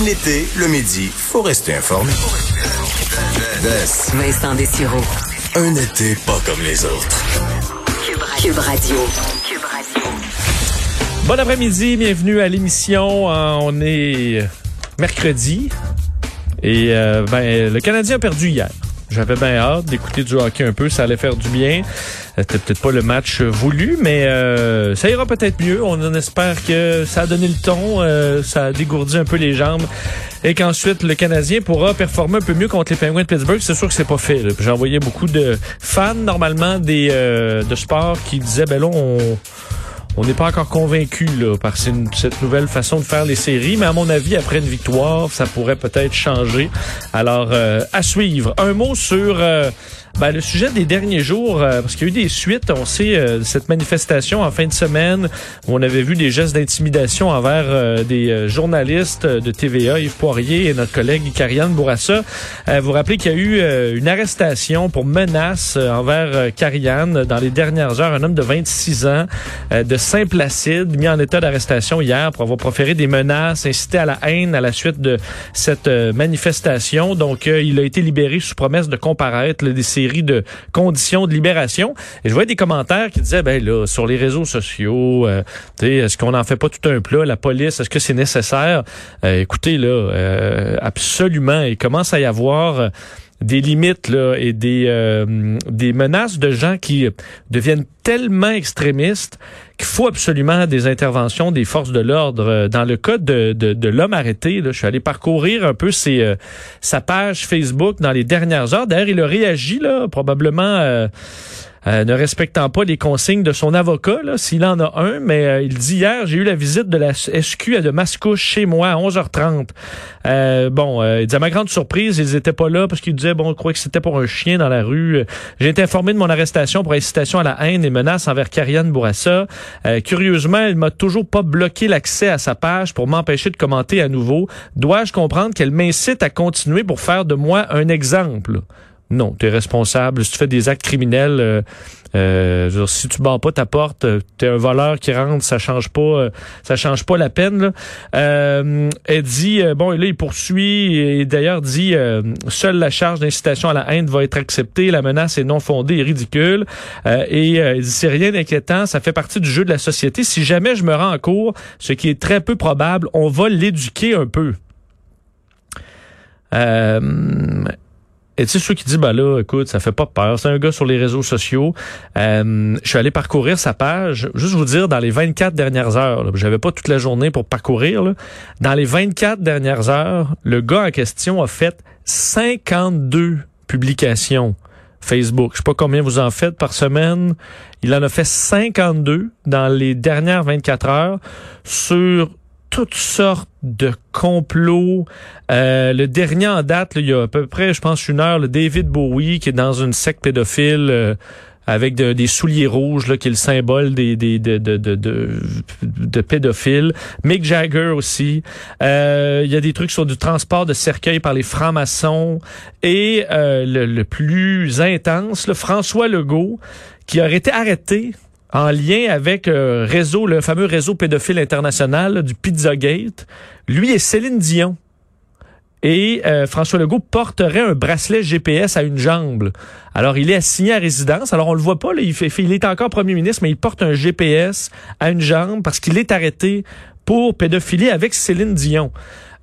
Même l'été, le midi, faut rester informé. Vincent Dessureau. Un été pas comme les autres. Cube Radio. Bon après-midi, bienvenue à l'émission. Euh, On est mercredi et euh, ben, le Canadien a perdu hier. J'avais bien hâte d'écouter du hockey un peu, ça allait faire du bien. C'était peut-être pas le match voulu, mais euh, ça ira peut-être mieux. On en espère que ça a donné le ton, euh, ça a dégourdi un peu les jambes et qu'ensuite le Canadien pourra performer un peu mieux contre les Penguins de Pittsburgh. C'est sûr que c'est pas fait. J'ai envoyé beaucoup de fans normalement des euh, de sport qui disaient ben là on on n'est pas encore convaincu par cette nouvelle façon de faire les séries, mais à mon avis, après une victoire, ça pourrait peut-être changer. Alors, euh, à suivre. Un mot sur euh, ben, le sujet des derniers jours, euh, parce qu'il y a eu des suites. On sait euh, cette manifestation en fin de semaine où on avait vu des gestes d'intimidation envers euh, des euh, journalistes de TVA, Yves Poirier et notre collègue Karianne Bourassa. Euh, vous rappelez qu'il y a eu euh, une arrestation pour menace envers Karianne dans les dernières heures, un homme de 26 ans de Saint-Placide, mis en état d'arrestation hier pour avoir proféré des menaces, incité à la haine à la suite de cette manifestation. Donc, il a été libéré sous promesse de comparaître là, des séries de conditions de libération. Et je voyais des commentaires qui disaient, ben là, sur les réseaux sociaux, euh, est-ce qu'on n'en fait pas tout un plat? La police, est-ce que c'est nécessaire? Euh, écoutez, là, euh, absolument, il commence à y avoir... des limites là, et des, euh, des menaces de gens qui deviennent tellement extrémistes qu'il faut absolument des interventions des forces de l'ordre. Dans le cas de, de, l'homme arrêté, là, je suis allé parcourir un peu euh, sa page Facebook dans les dernières heures. D'ailleurs, il a réagi là, probablement... euh, euh, ne respectant pas les consignes de son avocat, s'il en a un, mais euh, il dit hier, j'ai eu la visite de la SQ de Mascouche chez moi à 11h30. Euh, bon, il dit à ma grande surprise, ils étaient pas là parce qu'ils disaient, bon, on croyait que c'était pour un chien dans la rue. J'ai été informé de mon arrestation pour incitation à la haine et menaces envers Karianne Bourassa. Curieusement, il m'a toujours pas bloqué l'accès à sa page pour m'empêcher de commenter à nouveau. Dois-je comprendre qu'elle m'incite à continuer pour faire de moi un exemple? Non, tu es responsable. Si tu fais des actes criminels, euh, euh, si tu bats pas ta porte, tu es un voleur qui rentre, ça change pas, euh, ça change pas la peine. Là. Euh, elle dit, euh, bon, là il poursuit et d'ailleurs dit, euh, seule la charge d'incitation à la haine va être acceptée, la menace est non fondée et ridicule. Euh, et euh, il dit, c'est rien d'inquiétant, ça fait partie du jeu de la société. Si jamais je me rends en cours, ce qui est très peu probable, on va l'éduquer un peu. Euh, et tu sais, ceux qui disent, ben là, écoute, ça fait pas peur. C'est un gars sur les réseaux sociaux. Euh, je suis allé parcourir sa page. Juste vous dire, dans les 24 dernières heures, j'avais pas toute la journée pour parcourir, là. dans les 24 dernières heures, le gars en question a fait 52 publications Facebook. Je sais pas combien vous en faites par semaine. Il en a fait 52 dans les dernières 24 heures sur toutes sortes de complots. Euh, le dernier en date, là, il y a à peu près, je pense, une heure, le David Bowie qui est dans une secte pédophile euh, avec de- des souliers rouges, là, qui est le symbole des, de, de, de, pédophiles. Mick Jagger aussi. Euh, il y a des trucs sur du transport de cercueils par les francs-maçons. Et le, le plus intense, là, François Legault, qui aurait été arrêté en lien avec euh, réseau, le fameux réseau pédophile international là, du Pizzagate. Lui et Céline Dion. Et euh, François Legault porterait un bracelet GPS à une jambe. Alors, il est assigné à résidence. Alors, on le voit pas, là, il, fait, il est encore premier ministre, mais il porte un GPS à une jambe parce qu'il est arrêté pour pédophilie avec Céline Dion.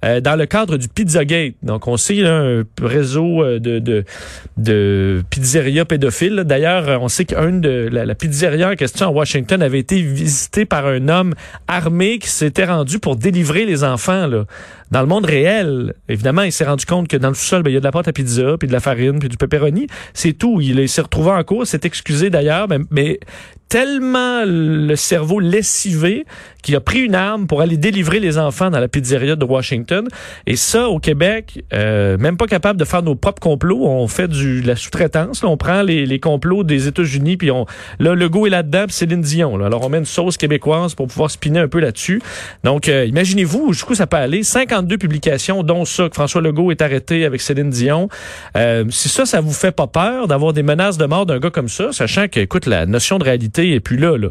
Euh, dans le cadre du Pizzagate. Donc, on sait là, un réseau euh, de, de, de pizzeria pédophiles. D'ailleurs, on sait qu'une de la, pizzeria en question à Washington avait été visitée par un homme armé qui s'était rendu pour délivrer les enfants. Là. Dans le monde réel, évidemment, il s'est rendu compte que dans le sous-sol, ben, il y a de la pâte à pizza, puis de la farine, puis du pepperoni. C'est tout. Il, s'est retrouvé en cours, s'est excusé d'ailleurs, mais, mais tellement le cerveau lessivé qu'il a pris une arme pour aller délivrer les enfants dans la pizzeria de Washington. Et ça, au Québec, euh, même pas capable de faire nos propres complots. On fait du, de la sous-traitance. On prend les, les complots des États-Unis, puis on là, le est là-dedans, puis Céline Dion. Là. Alors, on met une sauce québécoise pour pouvoir spinner un peu là-dessus. Donc, euh, imaginez-vous, jusqu'où ça peut aller. 52 52 publications, dont ça, que François Legault est arrêté avec Céline Dion. Euh, si ça, ça vous fait pas peur d'avoir des menaces de mort d'un gars comme ça, sachant que, écoute, la notion de réalité est plus là. là.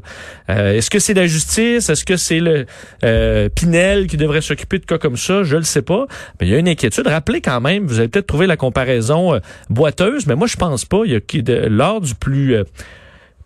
Euh, Est-ce que c'est la justice? Est-ce que c'est le euh, Pinel qui devrait s'occuper de cas comme ça? Je le sais pas. Mais il y a une inquiétude. Rappelez quand même, vous avez peut-être trouvé la comparaison euh, boiteuse, mais moi, je pense pas. Il y a lors du plus...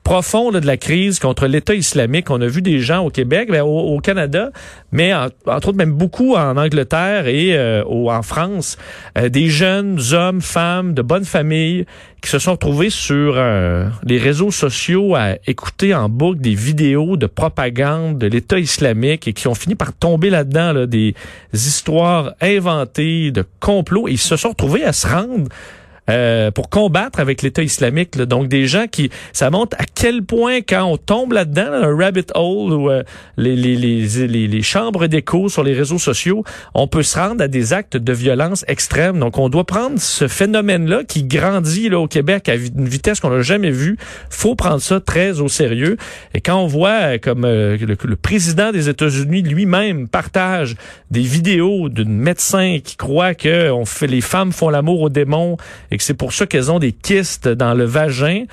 profond là, de la crise contre l'État islamique. On a vu des gens au Québec, ben, au, Canada, mais en- entre autres même beaucoup en Angleterre et euh, en France, euh, des jeunes hommes, femmes de bonne famille qui se sont retrouvés sur euh, les réseaux sociaux à écouter en boucle des vidéos de propagande de l'État islamique et qui ont fini par tomber là-dedans là, des histoires inventées de complots. Et ils se sont retrouvés à se rendre euh, pour combattre avec l'État islamique. là. Donc des gens qui, ça montre à quel point quand on tombe là-dedans, là, un rabbit hole ou euh, les, les, les, les, chambres d'écho sur les réseaux sociaux, on peut se rendre à des actes de violence extrême. Donc on doit prendre ce phénomène-là qui grandit là au Québec à une vitesse qu'on n'a jamais vue. Faut prendre ça très au sérieux. Et quand on voit euh, comme euh, le, président des États-Unis lui-même partage des vidéos d'une médecin qui croit que on fait les femmes font l'amour aux démons c'est pour ça qu'elles ont des kystes dans le vagin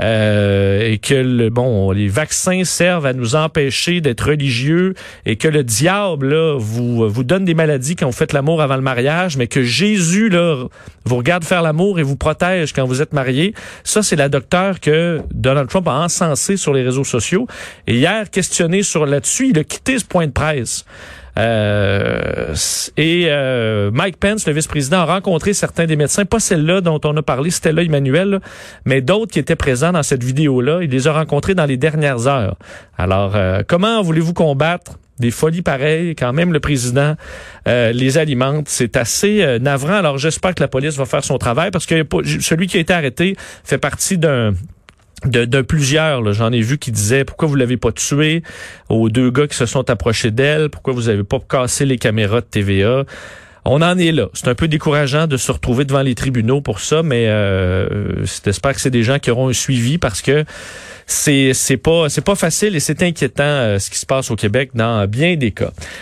euh, et que le, bon les vaccins servent à nous empêcher d'être religieux et que le diable là vous vous donne des maladies quand vous faites l'amour avant le mariage mais que Jésus là vous regarde faire l'amour et vous protège quand vous êtes marié. Ça c'est la docteure que Donald Trump a encensé sur les réseaux sociaux. Et hier questionné sur là-dessus il a quitté ce point de presse euh, et euh, Mike Pence, le vice-président, a rencontré certains des médecins, pas celle-là dont on a parlé, c'était là Emmanuel, mais d'autres qui étaient présents dans cette vidéo-là. Il les a rencontrés dans les dernières heures. Alors, euh, comment voulez-vous combattre des folies pareilles? Quand même le président les alimente? C'est assez navrant. Alors, j'espère que la police va faire son travail parce que celui qui a été arrêté fait partie d'un de, plusieurs. J'en ai vu qui disaient pourquoi vous l'avez pas tué? Aux deux gars qui se sont approchés d'elle, pourquoi vous avez pas cassé les caméras de TVA. On en est là. C'est un peu décourageant de se retrouver devant les tribunaux pour ça, mais euh, j'espère que c'est des gens qui auront un suivi parce que c'est c'est pas c'est pas facile et c'est inquiétant euh, ce qui se passe au Québec dans bien des cas.